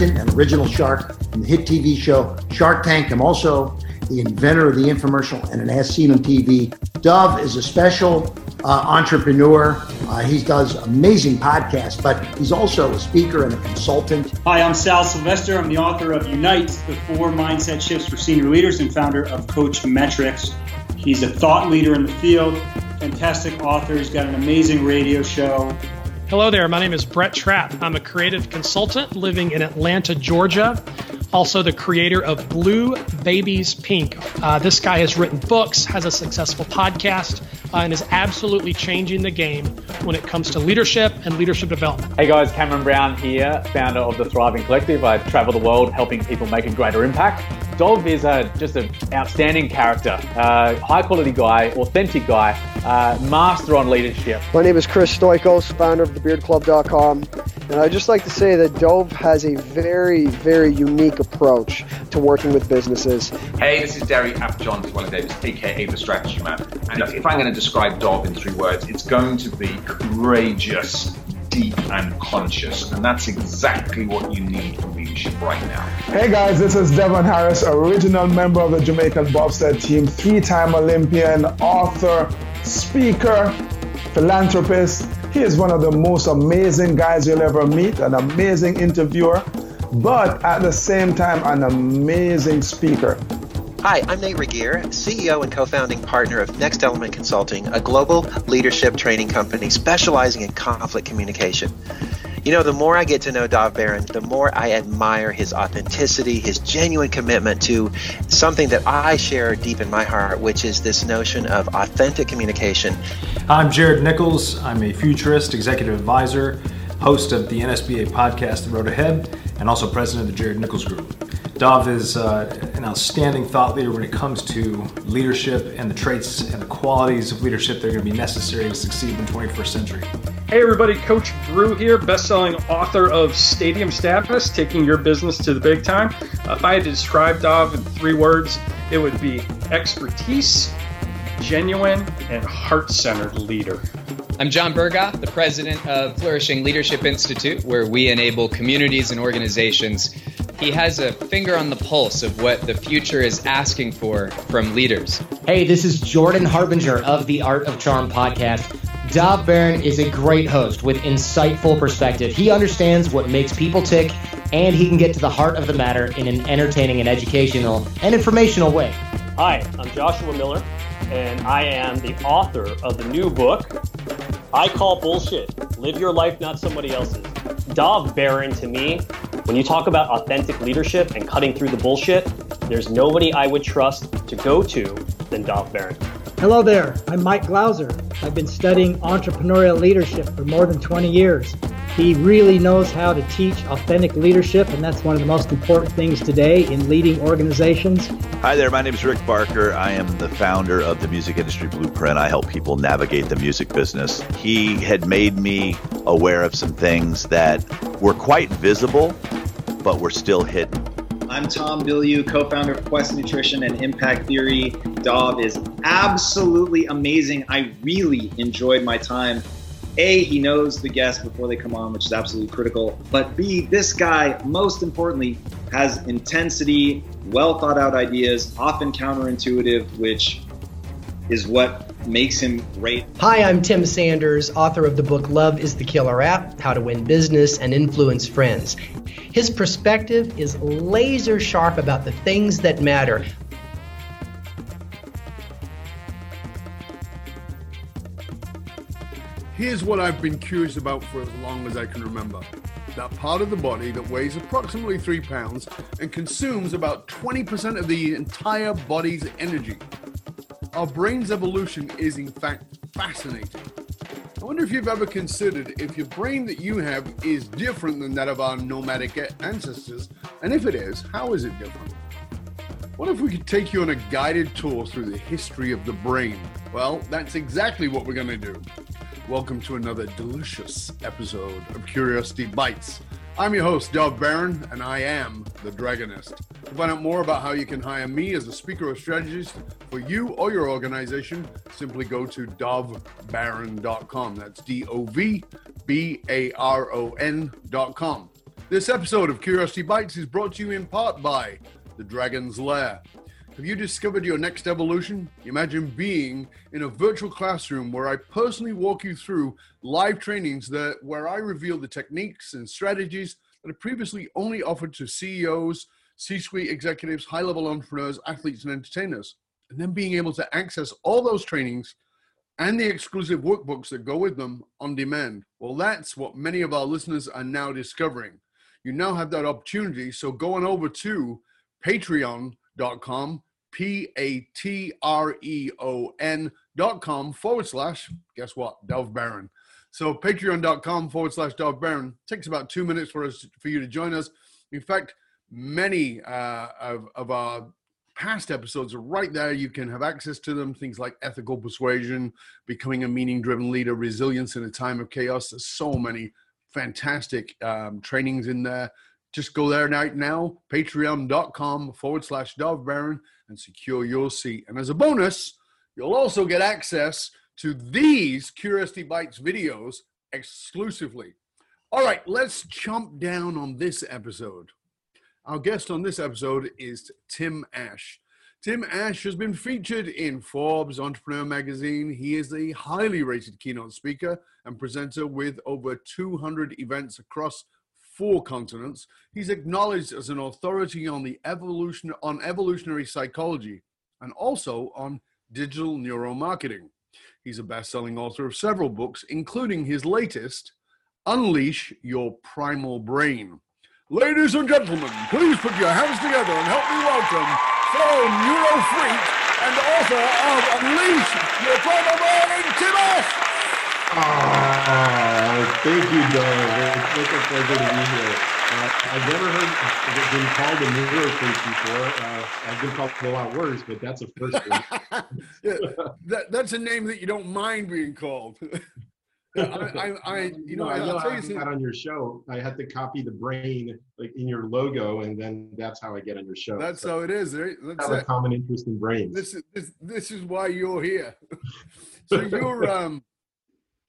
An original shark from the hit TV show Shark Tank. I'm also the inventor of the infomercial and an As Seen on TV. Dov is a special uh, entrepreneur. Uh, he does amazing podcasts, but he's also a speaker and a consultant. Hi, I'm Sal Silvester. I'm the author of Unite, the four mindset shifts for senior leaders, and founder of CoachMetrix. He's a thought leader in the field, fantastic author. He's got an amazing radio show. Hello there. My name is Brett Trapp. I'm a creative consultant living in Atlanta, Georgia. Also, the creator of Blue Babies Pink. Uh, this guy has written books, has a successful podcast, uh, and is absolutely changing the game when it comes to leadership and leadership development. Hey guys, Cameron Brown here, founder of the Thriving Collective. I travel the world helping people make a greater impact. Dov is a, just an outstanding character, uh, high quality guy, authentic guy, uh, master on leadership. My name is Chris Stoikos, founder of thebeardclub.com. And I'd just like to say that Dov has a very, very unique approach to working with businesses. Hey, this is Derry Apjohn Llewellyn Davis, aka The Strategy Man. And if I'm going to describe Dov in three words, it's going to be courageous, deep and conscious. And that's exactly what you need for leadership right now. Hey guys, this is Devon Harris, original member of the Jamaican bobsled team, three time Olympian, author, speaker, philanthropist. He is one of the most amazing guys you'll ever meet, an amazing interviewer, but at the same time, an amazing speaker. Hi, I'm Nate Regier, CEO and co founding partner of Next Element Consulting, a global leadership training company specializing in conflict communication. You know, the more I get to know Dov Baron, the more I admire his authenticity, his genuine commitment to something that I share deep in my heart, which is this notion of authentic communication. I'm Jared Nichols. I'm a futurist, executive advisor, host of the NSBA podcast, The Road Ahead, and also president of the Jared Nichols Group. Dov is uh, an outstanding thought leader when it comes to leadership and the traits and the qualities of leadership that are going to be necessary to succeed in the 21st century. Hey everybody, Coach Brew here, best-selling author of Stadium Status, taking your business to the big time. If I had to describe Dov in three words, it would be expertise, genuine, and heart-centered leader. I'm John Berghoff, the president of Flourishing Leadership Institute, where we enable communities and organizations. He has a finger on the pulse of what the future is asking for from leaders. Hey, this is Jordan Harbinger of the Art of Charm podcast. Dov Baron is a great host with insightful perspective. He understands what makes people tick, and he can get to the heart of the matter in an entertaining and educational and informational way. Hi, I'm Joshua Miller, and I am the author of the new book, I Call Bullshit Live Your Life, Not Somebody Else's. Dov Baron, to me, when you talk about authentic leadership and cutting through the bullshit, there's nobody I would trust to go to than Dov Baron. Hello there, I'm Mike Glauser. I've been studying entrepreneurial leadership for more than 20 years. He really knows how to teach authentic leadership, and that's one of the most important things today in leading organizations. Hi there, my name is Rick Barker. I am the founder of the Music Industry Blueprint. I help people navigate the music business. He had made me aware of some things that were quite visible, but were still hidden. I'm Tom Bilyeu, co-founder of Quest Nutrition and Impact Theory. Dov is absolutely amazing. I really enjoyed my time. A, he knows the guests before they come on, which is absolutely critical. But B, this guy, most importantly, has intensity, well thought out ideas, often counterintuitive, which is what makes him great. Hi, I'm Tim Sanders, author of the book Love is the Killer App How to Win Business and Influence Friends. His perspective is laser sharp about the things that matter. Here's what I've been curious about for as long as I can remember. That part of the body that weighs approximately three pounds and consumes about 20% of the entire body's energy. Our brain's evolution is, in fact, fascinating. I wonder if you've ever considered if your brain that you have is different than that of our nomadic ancestors, and if it is, how is it different? What if we could take you on a guided tour through the history of the brain? Well, that's exactly what we're going to do. Welcome to another delicious episode of Curiosity Bites. I'm your host, Dov Baron, and I am the Dragonist. To find out more about how you can hire me as a speaker or strategist for you or your organization, simply go to dovbaron.com. That's D O V B A R O N.com. This episode of Curiosity Bites is brought to you in part by The Dragon's Lair. Have you discovered your next evolution? Imagine being in a virtual classroom where I personally walk you through live trainings that where I reveal the techniques and strategies that are previously only offered to CEOs, C-suite executives, high-level entrepreneurs, athletes, and entertainers. And then being able to access all those trainings and the exclusive workbooks that go with them on demand. Well, that's what many of our listeners are now discovering. You now have that opportunity. So go on over to patreon.com, P A T R E O N dot com forward slash, guess what? Dov Baron. So patreon.com forward slash Dov Baron takes about two minutes for us for you to join us. In fact, many uh, of, of our past episodes are right there. You can have access to them. Things like ethical persuasion, becoming a meaning driven leader, resilience in a time of chaos. There's so many fantastic um, trainings in there. Just go there right now, patreon.com forward slash Dov Baron, and secure your seat. And as a bonus, you'll also get access to these Curiosity Bites videos exclusively. All right, let's jump down on this episode. Our guest on this episode is Tim Ash. Tim Ash has been featured in Forbes Entrepreneur Magazine. He is a highly rated keynote speaker and presenter with over 200 events across four continents. He's acknowledged as an authority on the evolution on evolutionary psychology and also on digital neuromarketing. He's a best-selling author of several books, including his latest, Unleash Your Primal Brain. Ladies and gentlemen, please put your hands together and help me welcome fellow neuro freak and author of Unleash Your Primal Brain, Tim! Oh, thank you, Doug. It's, it's a pleasure to be here. Uh, I've never heard it been called a neuro freak before. Uh, I've been called a lot worse, but that's a first one. Yeah, that, that's a name that you don't mind being called. I, I, I, you know, I know I'll tell you I got on your show. I had to copy the brain like in your logo, and then that's how I get on your show. That's So how it is. Right? That's have a common interest in brains. This is this, this is why you're here. so you're um,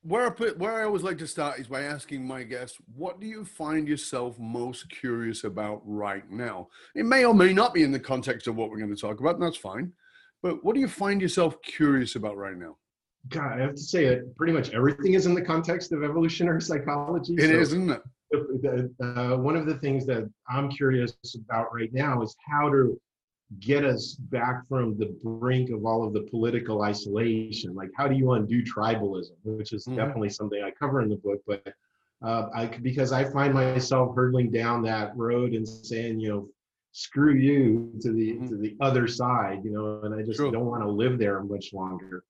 where I put where I always like to start is by asking my guests, what do you find yourself most curious about right now? It may or may not be in the context of what we're going to talk about, and that's fine. But what do you find yourself curious about right now? God, I have to say it. Pretty much everything is in the context of evolutionary psychology. It is, isn't it? the- uh, one of the things that I'm curious about right now is how to get us back from the brink of all of the political isolation. Like, how do you undo tribalism, which is Mhm. definitely something I cover in the book, but uh, I because I find myself hurtling down that road and saying, you know, screw you to the to the other side, you know, and I just don't want to live there much longer.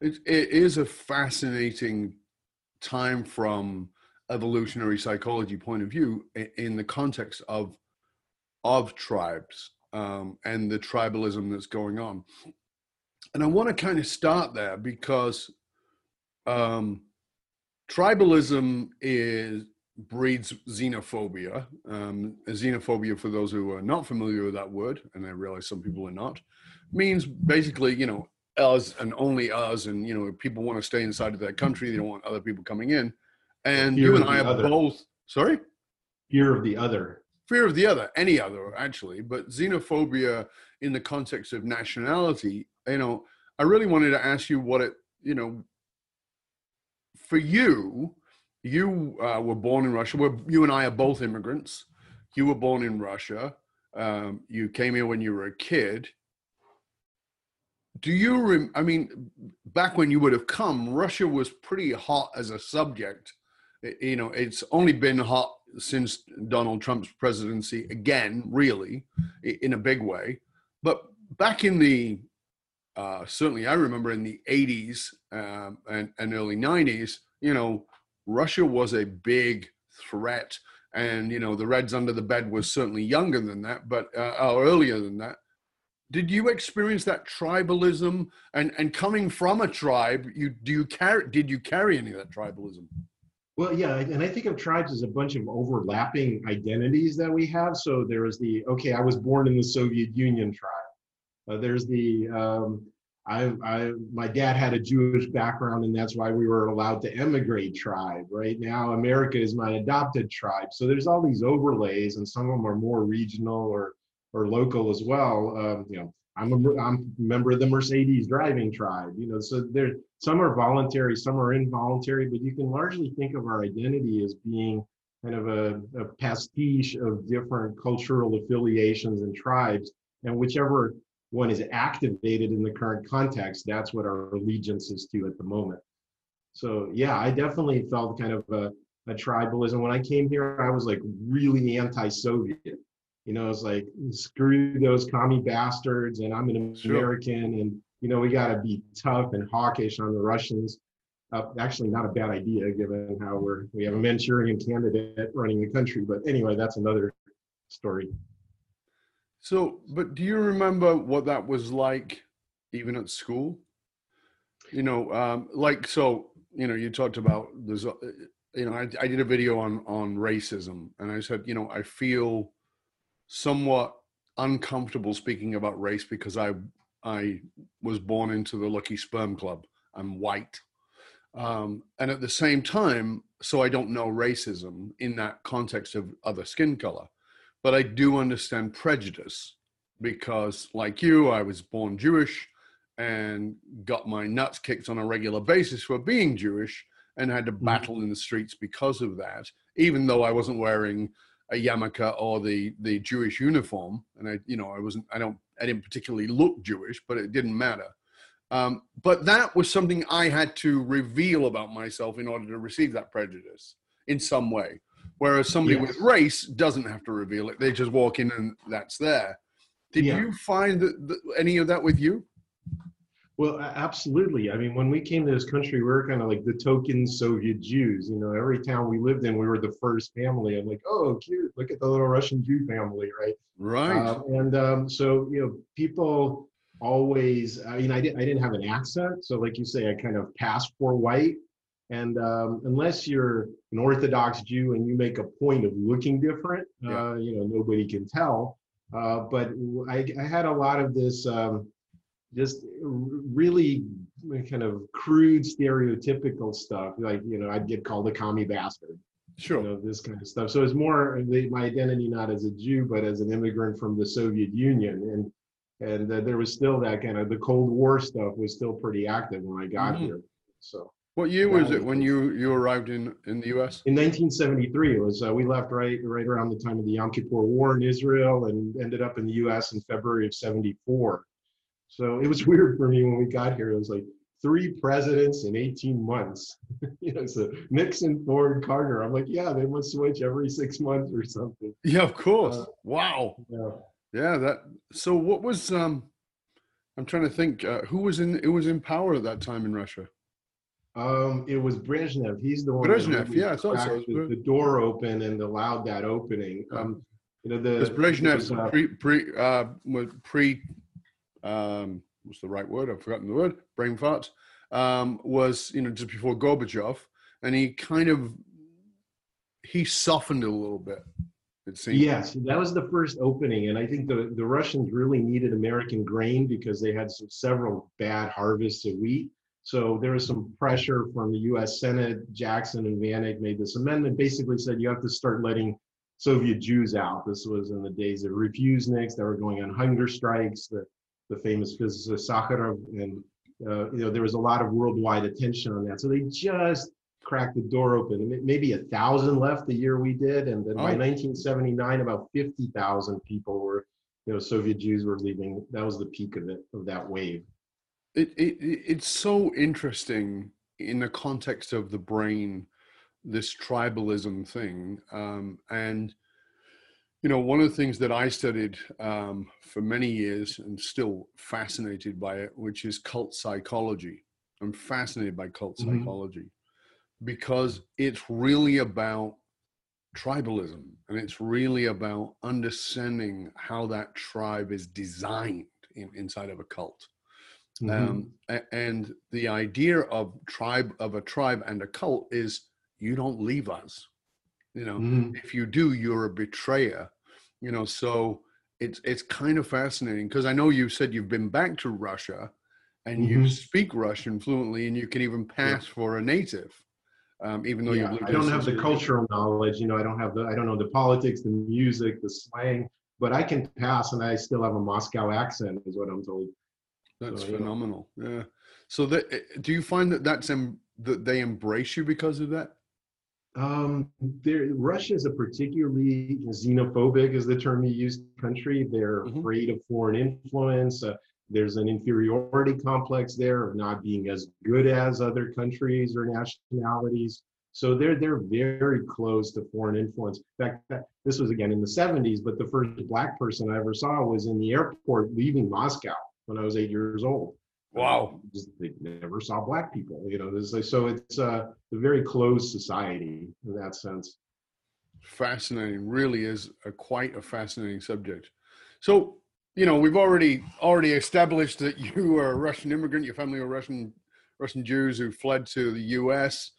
It, it is a fascinating time from evolutionary psychology point of view in the context of of tribes um, and the tribalism that's going on. And I want to kind of start there because um, tribalism is breeds xenophobia. Um, xenophobia, for those who are not familiar with that word, and I realize some people are not, means basically, you know, us and only us, and you know, people want to stay inside of that country. They don't want other people coming in. And Fear you and I are other. both sorry. Fear of the other. Fear of the other, any other, actually, but xenophobia in the context of nationality. You know, I really wanted to ask you what it, you know, for you, you uh, were born in Russia. We're, you and I are both immigrants. You were born in Russia. Um, you came here when you were a kid. Do you? Rem- I mean, back when you would have come, Russia was pretty hot as a subject. It- you know, it's only been hot since Donald Trump's presidency again, really, in a big way. But back in the uh, certainly, I remember in the '80s um, and, and early '90s, you know, Russia was a big threat, and you know, the Reds under the bed was certainly younger than that, but uh, or earlier than that. Did you experience that tribalism and and coming from a tribe? You do you carry? Did you carry any of that tribalism? Well, yeah, and I think of tribes as a bunch of overlapping identities that we have. So there is the okay, I was born in the Soviet Union tribe. Uh, there's the um, I, I, my dad had a Jewish background, and that's why we were allowed to emigrate tribe. Right now, America is my adopted tribe. So there's all these overlays, and some of them are more regional or or local as well. Um, you know, I'm a, I'm a member of the Mercedes driving tribe. You know, so there some are voluntary, some are involuntary, but you can largely think of our identity as being kind of a, a pastiche of different cultural affiliations and tribes, and whichever one is activated in the current context, that's what our allegiance is to at the moment. So yeah, I definitely felt kind of a, a tribalism. When I came here, I was like really anti-Soviet. You know, it's like screw those commie bastards, and I'm an Sure. American, and you know we got to be tough and hawkish on the Russians. Uh, actually, not a bad idea given how we're we have a Manchurian candidate running the country. But anyway, that's another story. So, but do you remember what that was like, even at school? You know, um, like so. You know, you talked about there's, a, you know, I, I did a video on on racism, and I said, you know, I feel somewhat uncomfortable speaking about race because I I was born into the Lucky Sperm Club. I'm white, um, and at the same time, so I don't know racism in that context of other skin color but I do understand prejudice because, like you, I was born Jewish and got my nuts kicked on a regular basis for being Jewish and had to battle in the streets because of that, even though I wasn't wearing a yarmulke or the the Jewish uniform, and I, you know, I wasn't, I don't, I didn't particularly look Jewish, but it didn't matter. Um, but that was something I had to reveal about myself in order to receive that prejudice in some way. Whereas somebody Yes. with race doesn't have to reveal it; they just walk in and that's there. Did Yeah. you find that, that any of that with you? Well, absolutely. I mean, when we came to this country, we were kind of like the token Soviet Jews. You know, every town we lived in, we were the first family. I'm like, oh, cute! Look at the little Russian Jew family, right? Right. Um, and um, so, you know, people always. I mean, I didn't. I didn't have an accent, so like you say, I kind of passed for white. And um, unless you're an Orthodox Jew and you make a point of looking different, uh, you know, nobody can tell. Uh, but I, I had a lot of this. Um, just really kind of crude stereotypical stuff. Like you know i'd get called a commie bastard. Sure. You know this kind of stuff. So it's more the, my identity not as a jew but as an immigrant from the soviet union. And and uh, there was still that kind of the cold war stuff was still pretty active when i got Mhm. here. So. What year was it when you you arrived in in the U.S.? in 1973 it was uh, we left right right around the time of the yom kippur war in israel and ended up in the us in february of 74 so it was weird for me when we got here it was like three presidents in 18 months you know so nixon ford carter i'm like yeah they must switch every six months or something Yeah, of course. Uh, wow. yeah. Yeah. That. So what was um? I'm trying to think. Uh, who was in who was in power at that time in Russia? Um, it was Brezhnev. He's the one. Brezhnev, yeah, I thought so. The, the door open and allowed that opening. Um, you know, the Brezhnev was, uh, pre pre uh was pre um what's the right word? I've forgotten the word. Brain fart. Um, was you know just before Gorbachev, and he kind of he softened a little bit. It seems. Yes, that was the first opening, and I think the, the Russians really needed American grain because they had some, several bad harvests of wheat. So there was some pressure from the U.S. Senate. Jackson and Vanik made this amendment, basically said you have to start letting Soviet Jews out. This was in the days of refuseniks that were going on hunger strikes. The famous physicist Sakharov, and uh, you know there was a lot of worldwide attention on that. So they just cracked the door open. Maybe a thousand left the year we did, and then by Oh. 1979, about 50,000 people were, you know, Soviet Jews were leaving. That was the peak of it, of that wave. it, it it- it's so interesting in the context of the brain this tribalism thing um, and you know one of the things that i studied um, for many years and still fascinated by it which is cult psychology. I'm fascinated by cult Mhm. psychology because it's really about tribalism and it's really about understanding how that tribe is designed in, inside of a cult. Um, and the idea of tribe of a tribe and a cult is you don't leave us. You know Mhm. if you do you're a betrayer you know so it's it's kind of fascinating because i know you said you've been back to russia and you speak Russian fluently, and you can even pass for a native, um, even though yeah, you've I don't have the you cultural knowledge. You know, I don't have the I don't know the politics, the music, the slang, but I can pass, and I still have a Moscow accent, is what I'm told. That's So, phenomenal. Yeah. So that eh, do you find that that's em- that they embrace you because of that? Um, there, Russia is a particularly xenophobic, is the term you use, country. They're afraid of foreign influence. Uh, there's an inferiority complex there of not being as good as other countries or nationalities. So they're they're very close to foreign influence. In fact, this was again in the 70s, but the first black person I ever saw was in the airport leaving Moscow when I was eight years old. Wow. Just, they never saw black people, you know. This, so it's uh, a very closed society in that sense. Fascinating. Really is a quite a fascinating subject. So you know we've already already established that you are a Russian immigrant. Your family are Russian Russian Jews who fled to the U.S.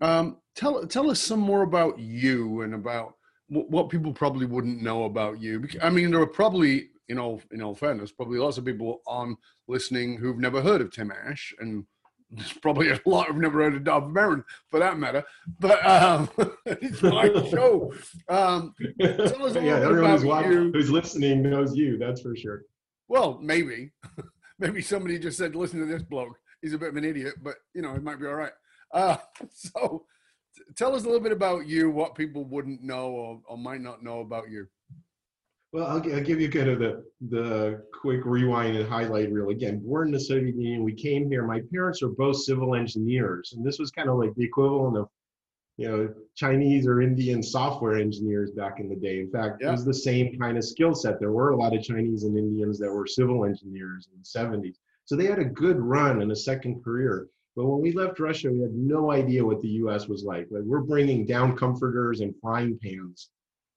Um, tell tell us some more about you and about wh- what people probably wouldn't know about you. I mean, there are probably, in all in all fairness, probably lots of people on listening who've never heard of Tim Ash, and there's probably a lot who've never heard of Dov Baron, for that matter. But um, it's my show. Um, tell us a yeah, everyone who's, watching, who's listening knows you. That's for sure. Well, maybe, maybe somebody just said, "Listen to this bloke. He's a bit of an idiot, but you know, it might be all right." Uh, so, t- tell us a little bit about you, what people wouldn't know or, or might not know about you. Well, I'll, I'll give you kind of the, the quick rewind and highlight reel. Again, born in the Soviet Union, we came here. My parents are both civil engineers, and this was kind of like the equivalent of, you know, Chinese or Indian software engineers back in the day. In fact, it was the same kind of skill set. There were a lot of Chinese and Indians that were civil engineers in the 70s. So they had a good run and a second career. But when we left Russia, we had no idea what the U.S. was like. Like we're bringing down comforters and frying pans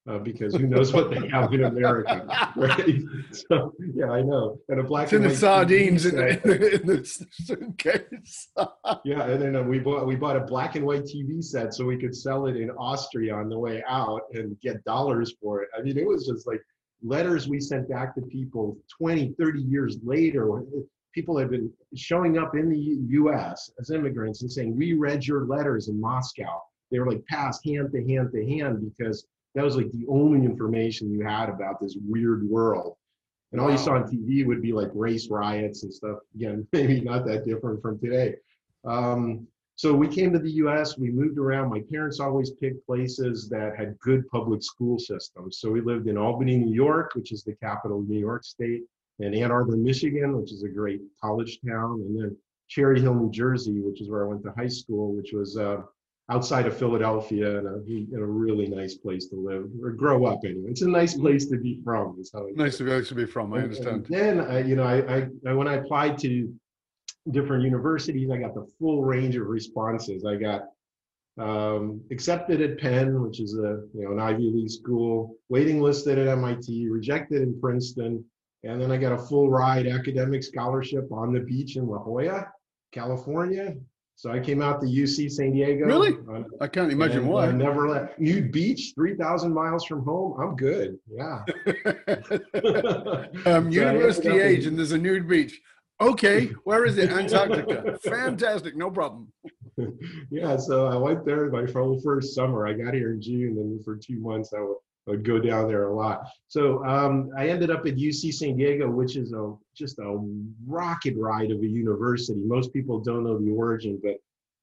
uh, because who knows what they have in America, right? So yeah, I know. And a black It's in and the sardines in TV the, set. in the suitcase. yeah, and then uh, we bought we bought a black and white TV set so we could sell it in Austria on the way out and get dollars for it. I mean, it was just like letters we sent back to people 20, 30 years later. when People have been showing up in the U.S. as immigrants and saying, "We read your letters in Moscow." They were like passed hand to hand to hand because that was like the only information you had about this weird world. And all you saw on TV would be like race riots and stuff. Again, maybe not that different from today. Um, so we came to the US, we moved around. My parents always picked places that had good public school systems. So we lived in Albany, New York, which is the capital of New York State, and Ann Arbor, Michigan, which is a great college town, and then Cherry Hill, New Jersey, which is where I went to high school, which was uh, outside of Philadelphia and a, in a really nice place to live or grow up anyway. It's a nice place to be from. Is how nice to be, nice to be from. I understand. and then, I, you know, I, I, I when I applied to different universities, I got the full range of responses. I got um, accepted at Penn, which is a you know an Ivy League school, waiting listed at MIT, rejected in Princeton, and then I got a full ride academic scholarship on the beach in La Jolla, California. So I came out to UC San Diego. Really? on- I can't imagine why. uh, never left. Nude Beach, three thousand miles from home. I'm good. Yeah. Um, So university in- age, and there's a nude beach. Okay, where is it? Antarctica. Fantastic, no problem. yeah, so I went there my first summer. I got here in June, and for two months I I would go down there a lot. So um, I ended up at UC San Diego, which is a just a rocket ride of a university. Most people don't know the origin, but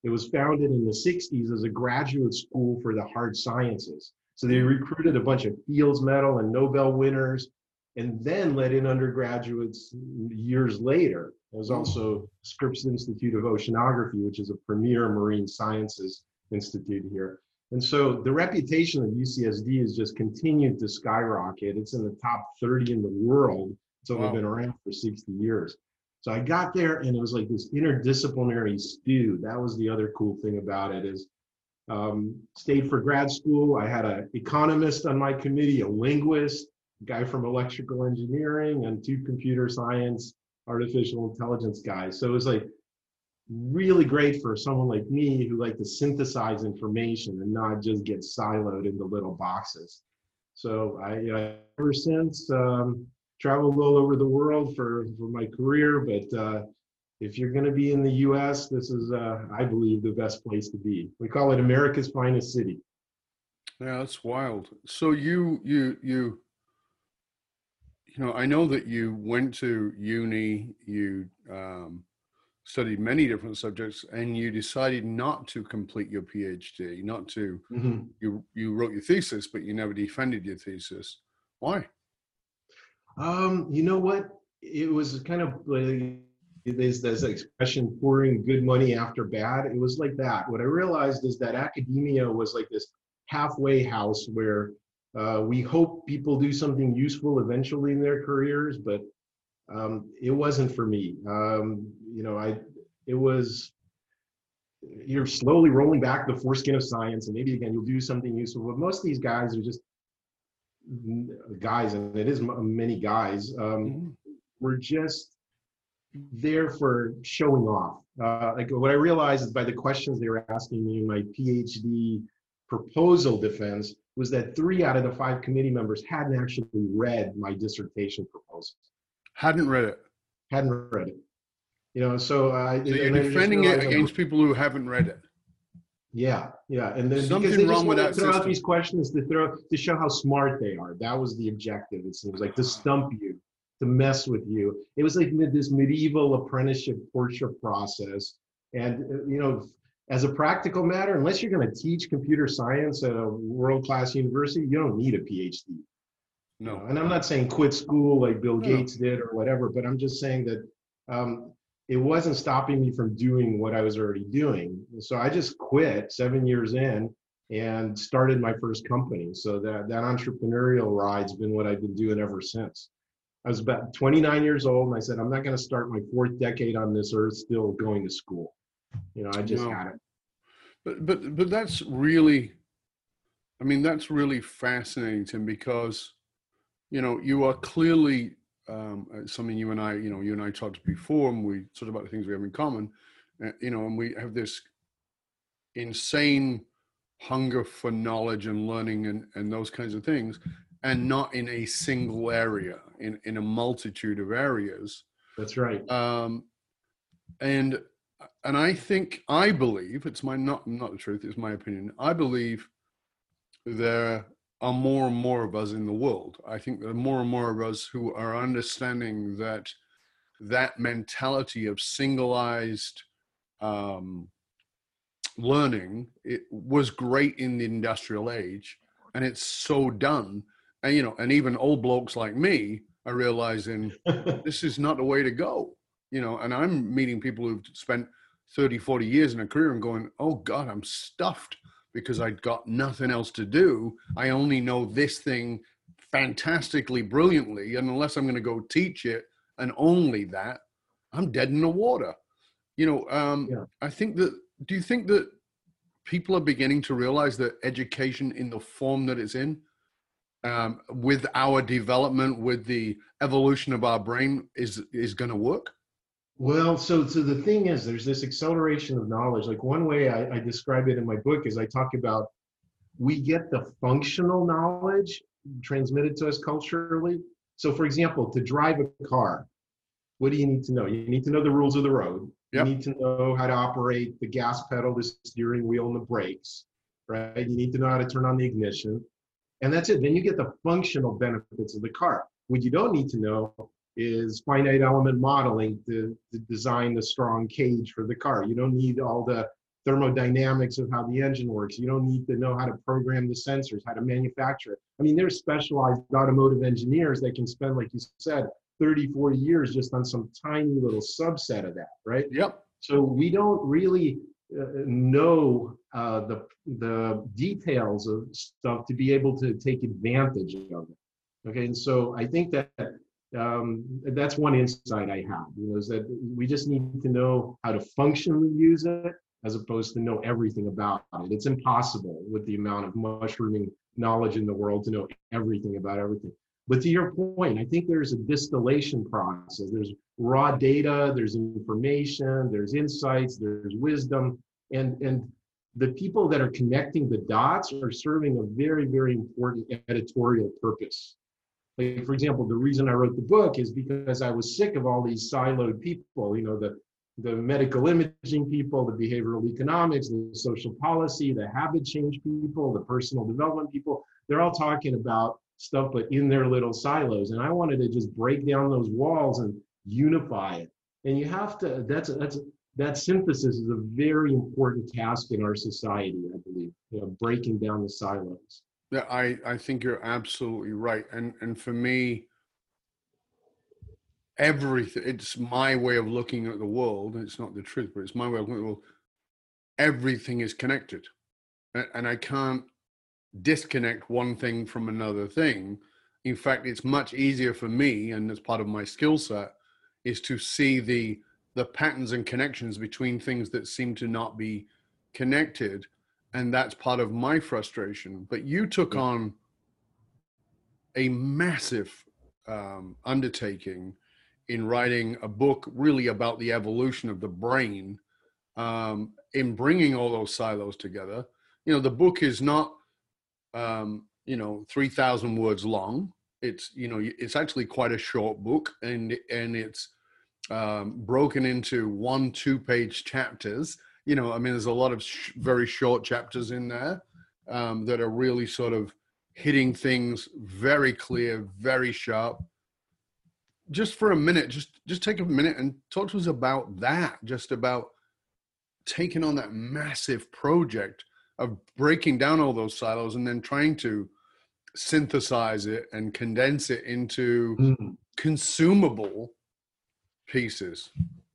it was founded in the 60s as a graduate school for the hard sciences. So they recruited a bunch of Fields Medal and Nobel winners, and then let in undergraduates years later. There's also Scripps Institute of Oceanography, which is a premier marine sciences institute here. And so the reputation of UCSD has just continued to skyrocket. It's in the top 30 in the world. It's only Wow. been around for 60 years. So I got there and it was like this interdisciplinary stew. That was the other cool thing about it is um, stayed for grad school. I had an economist on my committee, a linguist, a guy from electrical engineering, and two computer science, artificial intelligence guys. So it was like really great for someone like me who like to synthesize information and not just get siloed into little boxes. So I uh, ever since um, traveled all over the world for, for my career, but uh, if you're going to be in the U.S., this is, uh, I believe, the best place to be. We call it America's finest city. Yeah, that's wild. So you you you you know, I know that you went to uni, you um, studied many different subjects, and you decided not to complete your PhD, not to. Mm-hmm. You you wrote your thesis, but you never defended your thesis. Why? Um, you know what? It was kind of like there's this expression pouring good money after bad. It was like that. What I realized is that academia was like this halfway house where uh, we hope people do something useful eventually in their careers, but um, it wasn't for me. Um, you know, I it was you're slowly rolling back the foreskin of science, and maybe again you'll do something useful. But most of these guys are just guys, and it is many guys. Um, We're just there for showing off. Uh, like what I realized is by the questions they were asking me in my PhD proposal defense was that three out of the five committee members hadn't actually read my dissertation proposal. Hadn't read it. Hadn't read it. You know, so uh, So you're defending it against people who haven't read it. Yeah, yeah, and then Something because they wrong with that to throw out these questions to throw to show how smart they are. That was the objective. It seems like to stump you, to mess with you. It was like this medieval apprenticeship torture process, and uh, you know, as a practical matter, unless you're going to teach computer science at a world-class university, you don't need a PhD. No. And I'm not saying quit school like Bill. Gates did or whatever, but I'm just saying that um, it wasn't stopping me from doing what I was already doing. So I just quit seven years in and started my first company. So that, that entrepreneurial ride's been what I've been doing ever since. I was about 29 years old and I said, I'm not going to start my fourth decade on this earth still going to school. You know, I just No. had it. But but but that's really, I mean, that's really fascinating, Tim, because you know you are clearly um, uh, something you and I, you know, you and I talked before, and we talked about the things we have in common, uh, you know, and we have this insane hunger for knowledge and learning and, and those kinds of things, and not in a single area, in in a multitude of areas. That's right. Um, and and I think I believe it's my not not the truth. It's my opinion. I believe there are more and more of us in the world. I think there are more and more of us who are understanding that that mentality of singleized um, learning it was great in the industrial age, and it's so done. And you know, and even old blokes like me are realizing this is not the way to go. You know, and I'm meeting people who've spent 30, 40 years in a career and going, oh God, I'm stuffed because I'd got nothing else to do. I only know this thing fantastically, brilliantly. And unless I'm going to go teach it and only that, I'm dead in the water. You know, um, I think that, do you think that people are beginning to realize that education in the form that it's in, um, with our development, with the evolution of our brain, is is going to work? Well, so so the thing is, there's this acceleration of knowledge. Like one way I, I describe it in my book is I talk about we get the functional knowledge transmitted to us culturally. So, for example, to drive a car, what do you need to know? You need to know the rules of the road. You need to know how to operate the gas pedal, the steering wheel, and the brakes. Right? You need to know how to turn on the ignition, and that's it. Then you get the functional benefits of the car. What you don't need to know is finite element modeling to, to design the strong cage for the car. You don't need all the thermodynamics of how the engine works. You don't need to know how to program the sensors, how to manufacture it. I mean, there's specialized automotive engineers that can spend, like you said, 30, 40 years just on some tiny little subset of that, right? Yep. So we don't really uh, know uh, the the details of stuff to be able to take advantage of it. Okay, and so I think that um, that's one insight I have. You know, is that we just need to know how to functionally use it as opposed to know everything about it. It's impossible with the amount of mushrooming knowledge in the world to know everything about everything. But to your point, I think there's a distillation process. There's raw data, there's information, there's insights, there's wisdom, and and the people that are connecting the dots are serving a very, very important editorial purpose. Like, for example, the reason I wrote the book is because I was sick of all these siloed people, you know, the the medical imaging people, the behavioral economics, the social policy, the habit change people, the personal development people. They're all talking about stuff, but in their little silos. And I wanted to just break down those walls and unify it. And you have to, that's, that's, that synthesis is a very important task in our society, I believe, you know, breaking down the silos. Yeah, I, I think you're absolutely right. And and for me, everything it's my way of looking at the world. It's not the truth, but it's my way of looking at the world. Everything is connected. And, and I can't disconnect one thing from another thing. In fact, it's much easier for me, and as part of my skill set, is to see the the patterns and connections between things that seem to not be connected and that's part of my frustration but you took on a massive um, undertaking in writing a book really about the evolution of the brain um, in bringing all those silos together. You know the book is not um, you know 3000 words long. It's you know it's actually quite a short book and and it's um, broken into one two page chapters you know i mean there's a lot of sh- very short chapters in there um, that are really sort of hitting things very clear very sharp just for a minute just just take a minute and talk to us about that just about taking on that massive project of breaking down all those silos and then trying to synthesize it and condense it into mm-hmm. consumable pieces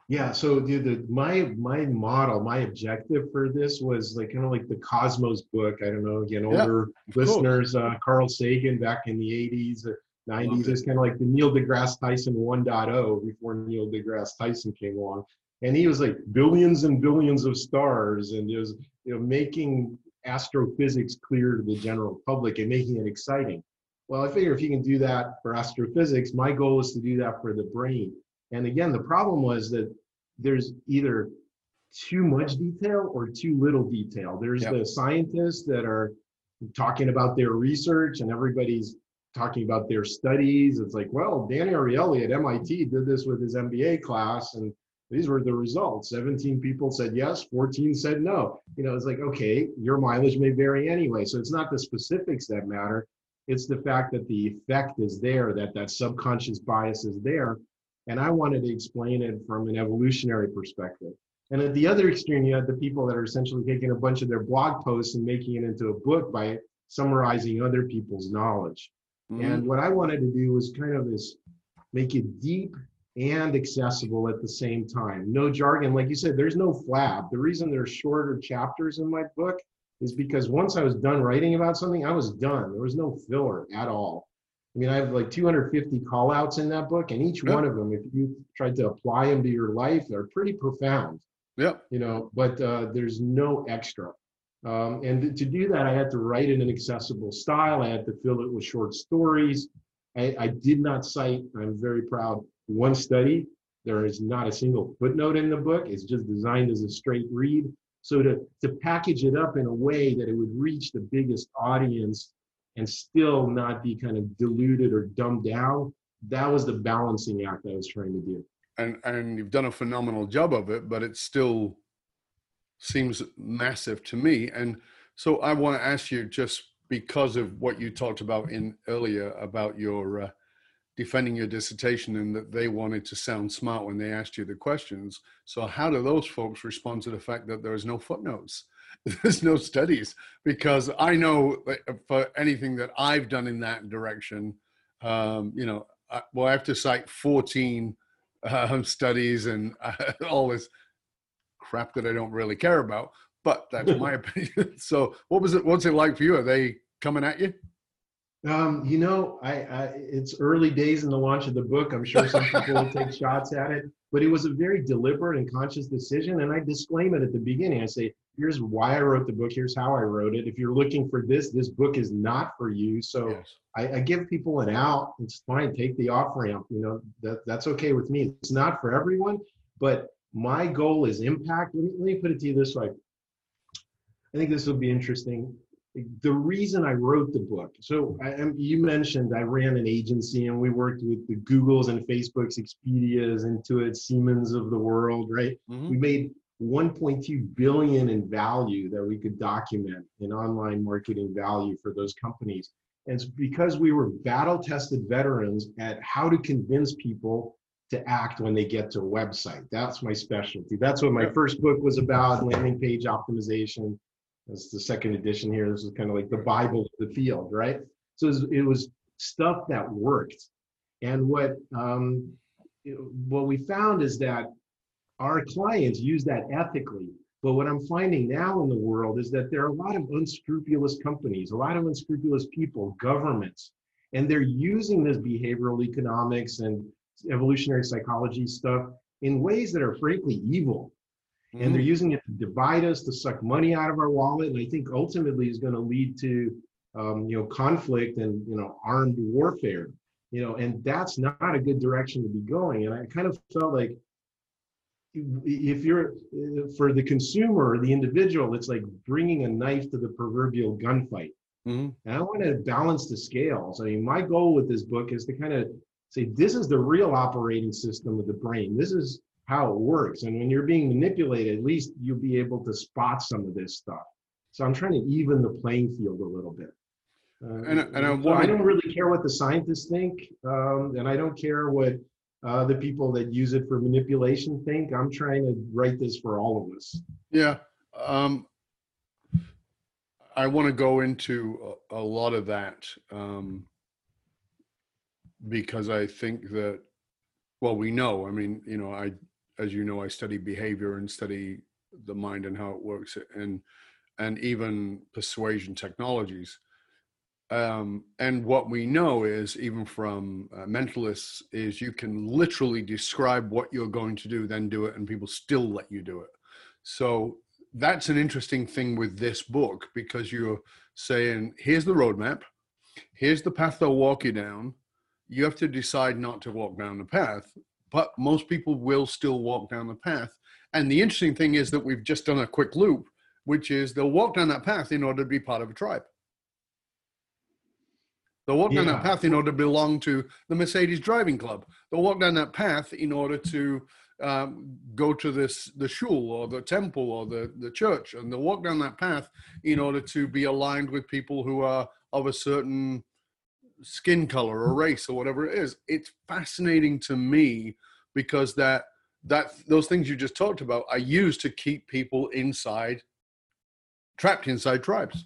yeah so the, the my my model my objective for this was like kind of like the cosmos book. I don't know again older yeah, listeners uh, carl sagan back in the 80s or 90s is kind of like the neil degrasse tyson 1.0 before neil degrasse tyson came along. And he was like billions and billions of stars and it was you know making astrophysics clear to the general public and making it exciting. Well i figure if you can do that for astrophysics my goal is to do that for the brain and again, the problem was that there's either too much detail or too little detail. There's yep. the scientists that are talking about their research and everybody's talking about their studies. It's like, well, Dan Ariely at MIT did this with his MBA class and these were the results. 17 people said yes, 14 said no. You know, it's like, okay, your mileage may vary anyway. So it's not the specifics that matter. It's the fact that the effect is there, that that subconscious bias is there. And I wanted to explain it from an evolutionary perspective. And at the other extreme, you had the people that are essentially taking a bunch of their blog posts and making it into a book by summarizing other people's knowledge. Mm-hmm. And what I wanted to do was kind of this make it deep and accessible at the same time. No jargon. Like you said, there's no flab. The reason there's shorter chapters in my book is because once I was done writing about something, I was done. There was no filler at all. I mean, I have like 250 call outs in that book, and each one of them, if you tried to apply them to your life, they're pretty profound. Yep. You know, but uh, there's no extra. Um, and to do that, I had to write in an accessible style. I had to fill it with short stories. I, I did not cite, I'm very proud, one study. There is not a single footnote in the book. It's just designed as a straight read. So to, to package it up in a way that it would reach the biggest audience and still not be kind of diluted or dumbed down. That was the balancing act I was trying to do. And and you've done a phenomenal job of it, but it still seems massive to me. And so I want to ask you just because of what you talked about in earlier about your uh, defending your dissertation and that they wanted to sound smart when they asked you the questions. So how do those folks respond to the fact that there is no footnotes? there's no studies because I know for anything that I've done in that direction, um, you know, I, well, I have to cite 14 um, studies and uh, all this crap that I don't really care about. But that's my opinion. So, what was it? What's it like for you? Are they coming at you? Um, you know, I, I, it's early days in the launch of the book. I'm sure some people will take shots at it, but it was a very deliberate and conscious decision. And I disclaim it at the beginning. I say, here's why I wrote the book. Here's how I wrote it. If you're looking for this, this book is not for you. So yes. I, I, give people an out. It's fine. Take the off ramp. You know that that's okay with me. It's not for everyone, but my goal is impact. Let me, let me put it to you this way. I think this will be interesting. The reason I wrote the book. So I, you mentioned I ran an agency and we worked with the Googles and Facebooks, Expedias, Intuit, Siemens of the world, right? Mm-hmm. We made 1.2 billion in value that we could document in online marketing value for those companies. And it's because we were battle tested veterans at how to convince people to act when they get to a website. That's my specialty. That's what my first book was about landing page optimization. That's the second edition here. This is kind of like the Bible of the field, right? So it was, it was stuff that worked. And what um, what we found is that our clients use that ethically. But what I'm finding now in the world is that there are a lot of unscrupulous companies, a lot of unscrupulous people, governments, and they're using this behavioral economics and evolutionary psychology stuff in ways that are frankly evil. Mm-hmm. And they're using it to divide us, to suck money out of our wallet, and I think ultimately is going to lead to um, you know conflict and you know armed warfare. You know, and that's not a good direction to be going. And I kind of felt like if you're for the consumer the individual it's like bringing a knife to the proverbial gunfight mm-hmm. and i want to balance the scales i mean my goal with this book is to kind of say this is the real operating system of the brain this is how it works and when you're being manipulated at least you'll be able to spot some of this stuff so i'm trying to even the playing field a little bit uh, and, and I, so I, don't really care what the scientists think um, and i don't care what uh, the people that use it for manipulation think. I'm trying to write this for all of us. Yeah. Um, I want to go into a, a, lot of that um, because I think that, well, we know, I mean, you know, I, as you know, I study behavior and study the mind and how it works and, and even persuasion technologies. Um, and what we know is, even from uh, mentalists, is you can literally describe what you're going to do, then do it, and people still let you do it. So that's an interesting thing with this book because you're saying, here's the roadmap, here's the path they'll walk you down. You have to decide not to walk down the path, but most people will still walk down the path. And the interesting thing is that we've just done a quick loop, which is they'll walk down that path in order to be part of a tribe. They'll walk down that path in order to belong to the Mercedes Driving Club. They'll walk down that path in order to um, go to this the shul or the temple or the, the church, and they'll walk down that path in order to be aligned with people who are of a certain skin color or race or whatever it is. It's fascinating to me because that that those things you just talked about are used to keep people inside, trapped inside tribes.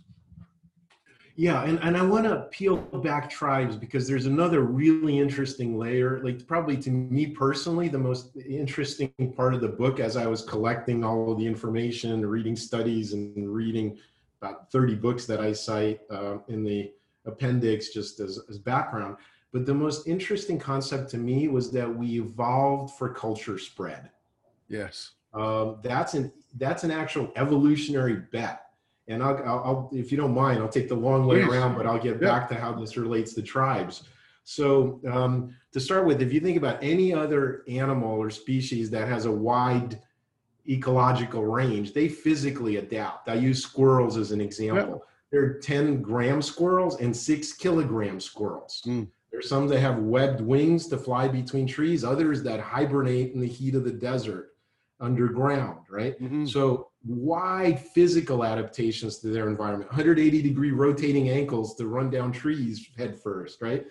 Yeah, and, and I want to peel back tribes because there's another really interesting layer. Like, probably to me personally, the most interesting part of the book as I was collecting all of the information, reading studies, and reading about 30 books that I cite uh, in the appendix just as, as background. But the most interesting concept to me was that we evolved for culture spread. Yes. Um, that's an that's an actual evolutionary bet and I'll, I'll, I'll, if you don't mind, I'll take the long way Please. around, but I'll get Yeah. back to how this relates to tribes. So, um, to start with, if you think about any other animal or species that has a wide ecological range, they physically adapt. I use squirrels as an example. There are 10 gram squirrels and six kilogram squirrels. Hmm. There's some that have webbed wings to fly between trees, others that hibernate in the heat of the desert underground, right? Mm-hmm. So wide physical adaptations to their environment, 180 degree rotating ankles to run down trees head first, right?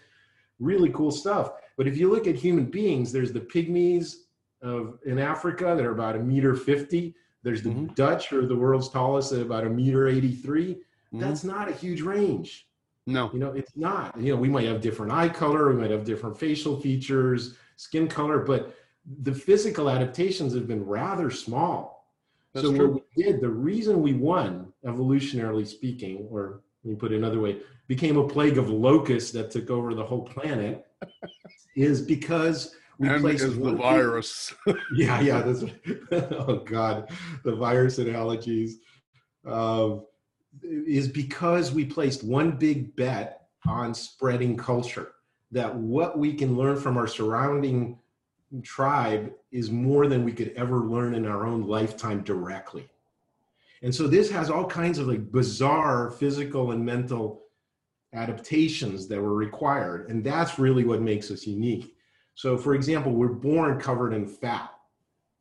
Really cool stuff. But if you look at human beings, there's the pygmies of in Africa that are about a meter 50. There's the mm-hmm. Dutch who are the world's tallest at about a meter 83. That's not a huge range. No. You know, it's not. You know, we might have different eye color, we might have different facial features, skin color, but the physical adaptations have been rather small. That's so true. what we did, the reason we won, evolutionarily speaking, or let me put it another way, became a plague of locusts that took over the whole planet, is because we And placed the virus. yeah, yeah. That's, oh God, the virus analogies uh, is because we placed one big bet on spreading culture. That what we can learn from our surrounding tribe is more than we could ever learn in our own lifetime directly. And so this has all kinds of like bizarre physical and mental adaptations that were required. And that's really what makes us unique. So, for example, we're born covered in fat.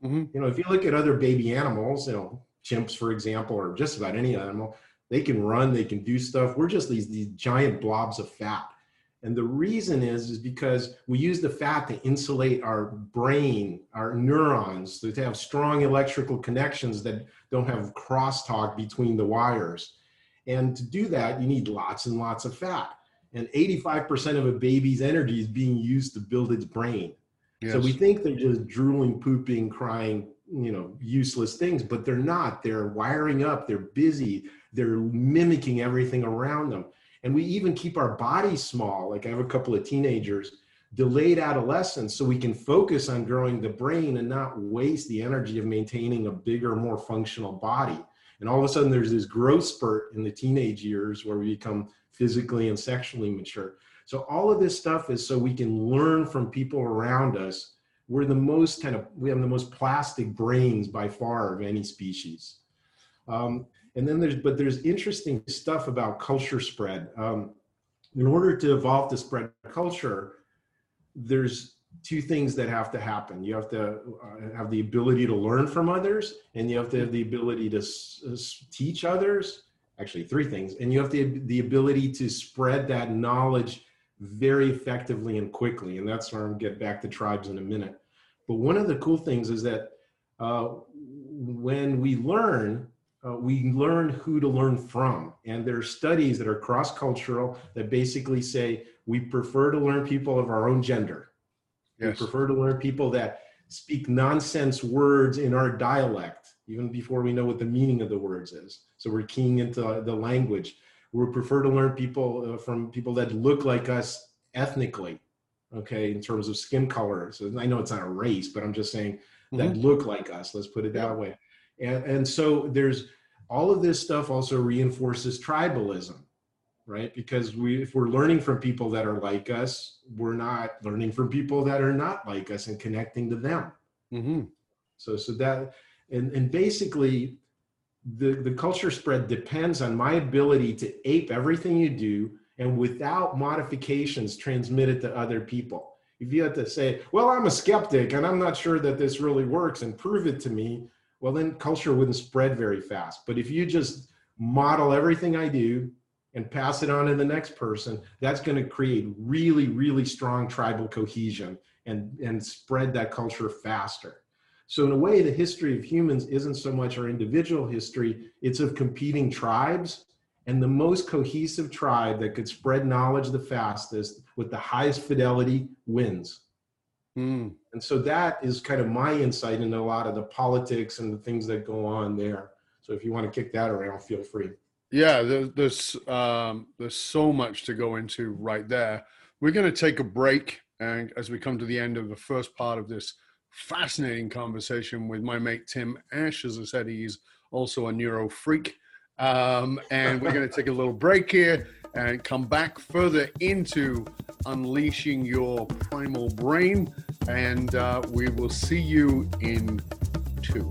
Mm-hmm. You know, if you look at other baby animals, you know, chimps, for example, or just about any animal, they can run, they can do stuff. We're just these, these giant blobs of fat. And the reason is, is because we use the fat to insulate our brain, our neurons, to have strong electrical connections that don't have crosstalk between the wires. And to do that, you need lots and lots of fat. And 85% of a baby's energy is being used to build its brain. So we think they're just drooling, pooping, crying, you know, useless things, but they're not. They're wiring up, they're busy, they're mimicking everything around them. And we even keep our bodies small. Like I have a couple of teenagers, delayed adolescence, so we can focus on growing the brain and not waste the energy of maintaining a bigger, more functional body. And all of a sudden, there's this growth spurt in the teenage years where we become physically and sexually mature. So all of this stuff is so we can learn from people around us. We're the most kind of we have the most plastic brains by far of any species. Um, and then there's but there's interesting stuff about culture spread. Um, in order to evolve to spread culture, there's two things that have to happen. You have to uh, have the ability to learn from others, and you have to have the ability to s- s- teach others. Actually, three things, and you have the the ability to spread that knowledge very effectively and quickly. And that's where I'm get back to tribes in a minute. But one of the cool things is that uh, when we learn, uh, we learn who to learn from. And there are studies that are cross cultural that basically say we prefer to learn people of our own gender. Yes. We prefer to learn people that speak nonsense words in our dialect, even before we know what the meaning of the words is. So we're keying into the language. We prefer to learn people uh, from people that look like us ethnically, okay, in terms of skin color. So I know it's not a race, but I'm just saying that Mhm. look like us. Let's put it that way. And and so there's all of this stuff also reinforces tribalism, right? Because we if we're learning from people that are like us, we're not learning from people that are not like us and connecting to them. Mm-hmm. So so that and and basically the the culture spread depends on my ability to ape everything you do and without modifications transmit it to other people. If you had to say, "Well, I'm a skeptic and I'm not sure that this really works," and prove it to me, well, then culture wouldn't spread very fast. But if you just model everything I do and pass it on to the next person, that's going to create really, really strong tribal cohesion and and spread that culture faster. So, in a way, the history of humans isn't so much our individual history, it's of competing tribes. And the most cohesive tribe that could spread knowledge the fastest with the highest fidelity wins. Mm. And so that is kind of my insight into a lot of the politics and the things that go on there. So if you want to kick that around, feel free. Yeah, there, there's um, there's so much to go into right there. We're going to take a break, and as we come to the end of the first part of this fascinating conversation with my mate Tim Ash, as I said, he's also a neuro freak, um, and we're going to take a little break here and come back further into unleashing your primal brain, and uh, we will see you in two.